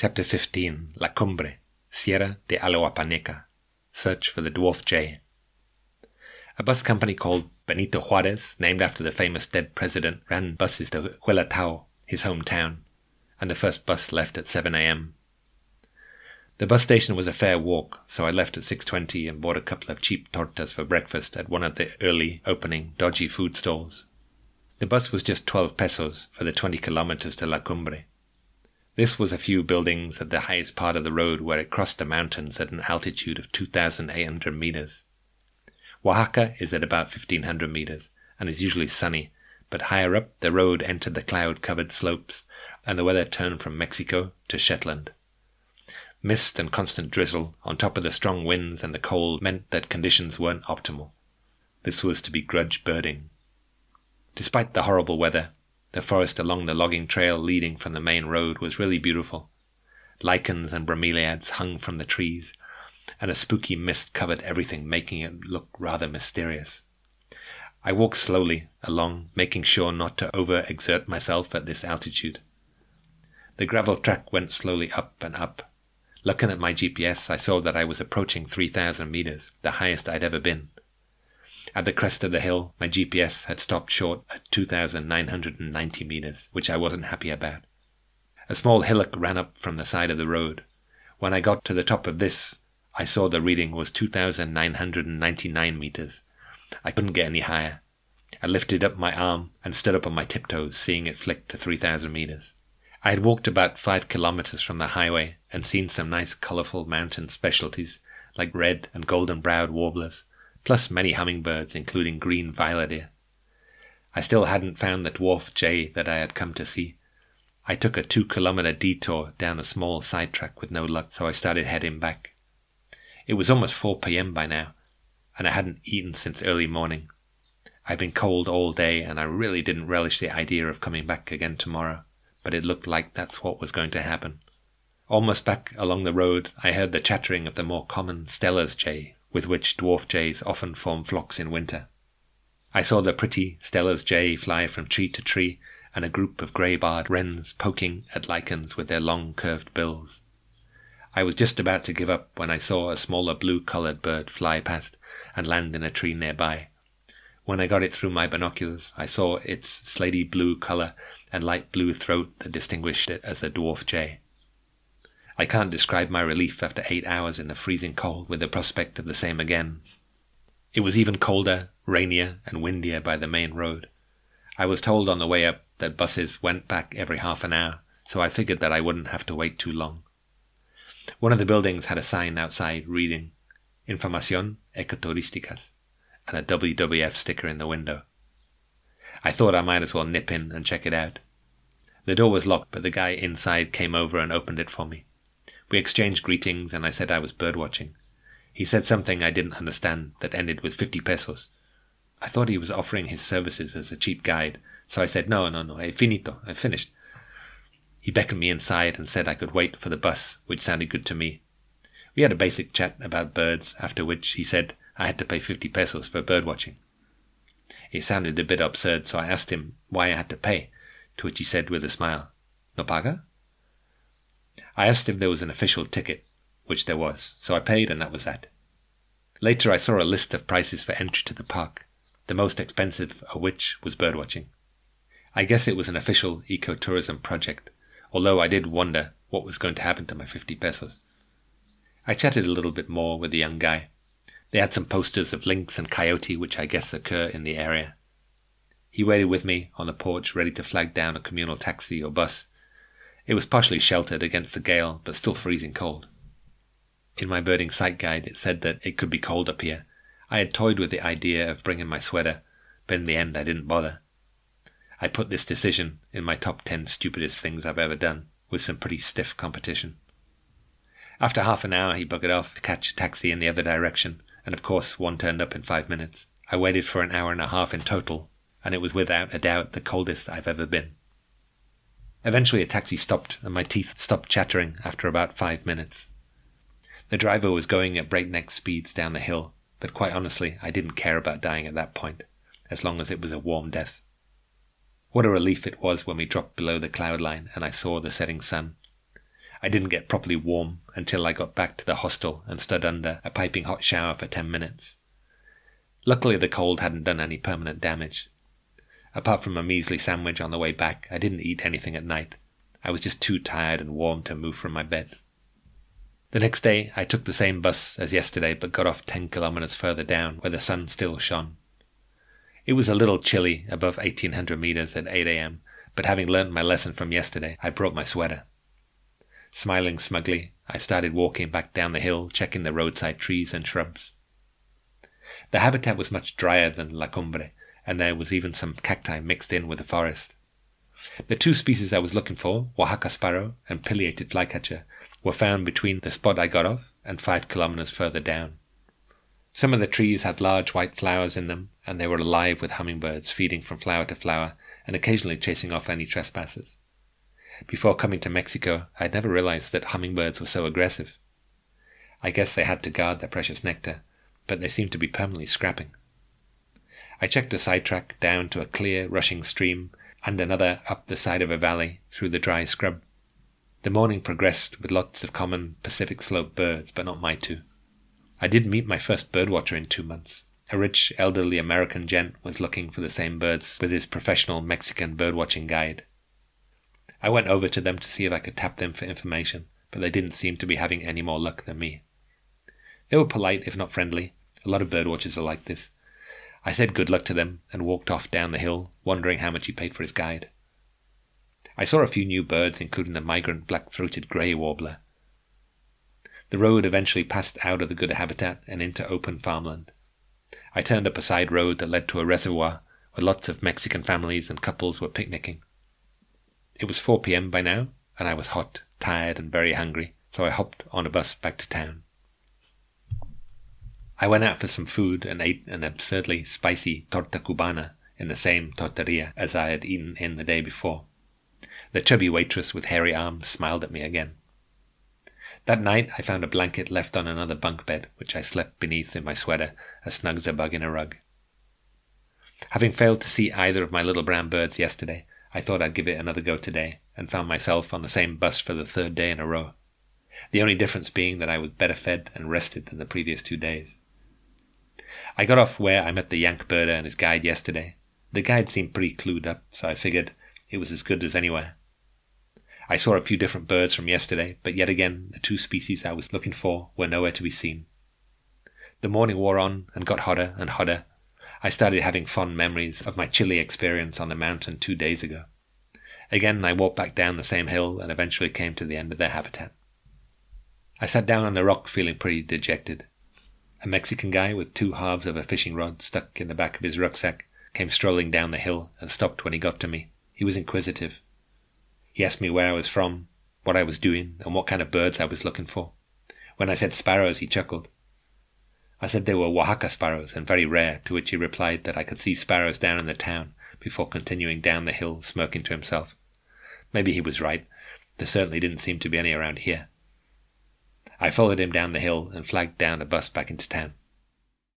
Chapter 15 La Cumbre, Sierra de Aloapaneca Search for the Dwarf Jay. A bus company called Benito Juarez, named after the famous dead president, ran buses to Guelatao, his hometown, and the first bus left at 7 a.m. The bus station was a fair walk, so I left at 6.20 and bought a couple of cheap tortas for breakfast at one of the early opening dodgy food stalls. The bus was just 12 pesos for the 20 kilometers to La Cumbre. This was a few buildings at the highest part of the road where it crossed the mountains at an altitude of 2,800 meters. Oaxaca is at about 1,500 meters and is usually sunny, but higher up the road entered the cloud covered slopes and the weather turned from Mexico to Shetland. Mist and constant drizzle, on top of the strong winds and the cold, meant that conditions weren't optimal. This was to be grudge birding. Despite the horrible weather, the forest along the logging trail leading from the main road was really beautiful. Lichens and bromeliads hung from the trees, and a spooky mist covered everything, making it look rather mysterious. I walked slowly along, making sure not to over exert myself at this altitude. The gravel track went slowly up and up, Looking at my GPS, I saw that I was approaching 3,000 meters, the highest I'd ever been. At the crest of the hill, my GPS had stopped short at 2,990 meters, which I wasn't happy about. A small hillock ran up from the side of the road. When I got to the top of this, I saw the reading was 2,999 meters. I couldn't get any higher. I lifted up my arm and stood up on my tiptoes, seeing it flick to 3,000 meters. I had walked about five kilometers from the highway and seen some nice colorful mountain specialties like red and golden browed warblers, plus many hummingbirds, including green violetear. I still hadn't found the dwarf jay that I had come to see. I took a two kilometer detour down a small side track with no luck, so I started heading back. It was almost 4 p.m. by now, and I hadn't eaten since early morning. I'd been cold all day, and I really didn't relish the idea of coming back again tomorrow but it looked like that's what was going to happen. Almost back along the road, I heard the chattering of the more common Steller's jay, with which dwarf jays often form flocks in winter. I saw the pretty Steller's jay fly from tree to tree, and a group of grey-barred wrens poking at lichens with their long curved bills. I was just about to give up when I saw a smaller blue-coloured bird fly past and land in a tree nearby. When I got it through my binoculars, I saw its slaty blue colour and light blue throat that distinguished it as a dwarf jay. I can't describe my relief after eight hours in the freezing cold with the prospect of the same again. It was even colder, rainier, and windier by the main road. I was told on the way up that buses went back every half an hour, so I figured that I wouldn't have to wait too long. One of the buildings had a sign outside reading Información Ecoturísticas and a WWF sticker in the window. I thought I might as well nip in and check it out. The door was locked, but the guy inside came over and opened it for me. We exchanged greetings, and I said I was bird watching. He said something I didn't understand that ended with fifty pesos. I thought he was offering his services as a cheap guide, so I said, No, no, no, I finito, I finished. He beckoned me inside and said I could wait for the bus, which sounded good to me. We had a basic chat about birds, after which he said I had to pay 50 pesos for bird watching. It sounded a bit absurd, so I asked him why I had to pay, to which he said with a smile, No paga? I asked if there was an official ticket, which there was, so I paid and that was that. Later I saw a list of prices for entry to the park, the most expensive of which was birdwatching. I guess it was an official ecotourism project, although I did wonder what was going to happen to my 50 pesos. I chatted a little bit more with the young guy, they had some posters of lynx and coyote, which I guess occur in the area. He waited with me on the porch, ready to flag down a communal taxi or bus. It was partially sheltered against the gale, but still freezing cold. In my birding site guide, it said that it could be cold up here. I had toyed with the idea of bringing my sweater, but in the end I didn't bother. I put this decision in my top ten stupidest things I've ever done, with some pretty stiff competition. After half an hour, he buggered off to catch a taxi in the other direction, and of course one turned up in five minutes. I waited for an hour and a half in total, and it was without a doubt the coldest I've ever been. Eventually a taxi stopped, and my teeth stopped chattering after about five minutes. The driver was going at breakneck speeds down the hill, but quite honestly, I didn't care about dying at that point, as long as it was a warm death. What a relief it was when we dropped below the cloud line and I saw the setting sun. I didn't get properly warm until I got back to the hostel and stood under a piping hot shower for ten minutes. Luckily, the cold hadn't done any permanent damage. Apart from a measly sandwich on the way back, I didn't eat anything at night. I was just too tired and warm to move from my bed. The next day, I took the same bus as yesterday, but got off 10 kilometers further down where the sun still shone. It was a little chilly above 1800 meters at 8 a.m., but having learnt my lesson from yesterday, I brought my sweater. Smiling smugly, I started walking back down the hill, checking the roadside trees and shrubs. The habitat was much drier than La Cumbre, and there was even some cacti mixed in with the forest. The two species I was looking for, Oaxaca sparrow and pileated flycatcher, were found between the spot I got off and five kilometers further down. Some of the trees had large white flowers in them, and they were alive with hummingbirds feeding from flower to flower and occasionally chasing off any trespassers. Before coming to Mexico, I had never realized that hummingbirds were so aggressive. I guess they had to guard their precious nectar, but they seemed to be permanently scrapping. I checked a sidetrack down to a clear, rushing stream and another up the side of a valley through the dry scrub. The morning progressed with lots of common Pacific slope birds, but not my two. I did meet my first birdwatcher in two months. A rich, elderly American gent was looking for the same birds with his professional Mexican birdwatching guide. I went over to them to see if I could tap them for information, but they didn't seem to be having any more luck than me. They were polite, if not friendly. A lot of birdwatchers are like this. I said good luck to them and walked off down the hill, wondering how much he paid for his guide. I saw a few new birds, including the migrant black throated grey warbler. The road eventually passed out of the good habitat and into open farmland. I turned up a side road that led to a reservoir where lots of Mexican families and couples were picnicking. It was 4 p.m. by now, and I was hot, tired, and very hungry, so I hopped on a bus back to town. I went out for some food and ate an absurdly spicy torta cubana in the same torteria as I had eaten in the day before. The chubby waitress with hairy arms smiled at me again. That night I found a blanket left on another bunk bed, which I slept beneath in my sweater, as snug as a bug in a rug. Having failed to see either of my little brown birds yesterday, I thought I'd give it another go today, and found myself on the same bus for the third day in a row. The only difference being that I was better fed and rested than the previous two days. I got off where I met the Yank birder and his guide yesterday. The guide seemed pretty clued up, so I figured it was as good as anywhere. I saw a few different birds from yesterday, but yet again the two species I was looking for were nowhere to be seen. The morning wore on and got hotter and hotter. I started having fond memories of my chilly experience on the mountain two days ago. Again, I walked back down the same hill and eventually came to the end of their habitat. I sat down on a rock feeling pretty dejected. A Mexican guy with two halves of a fishing rod stuck in the back of his rucksack came strolling down the hill and stopped when he got to me. He was inquisitive. He asked me where I was from, what I was doing, and what kind of birds I was looking for. When I said sparrows, he chuckled. I said they were Oaxaca sparrows and very rare, to which he replied that I could see sparrows down in the town, before continuing down the hill, smirking to himself. Maybe he was right. There certainly didn't seem to be any around here. I followed him down the hill and flagged down a bus back into town.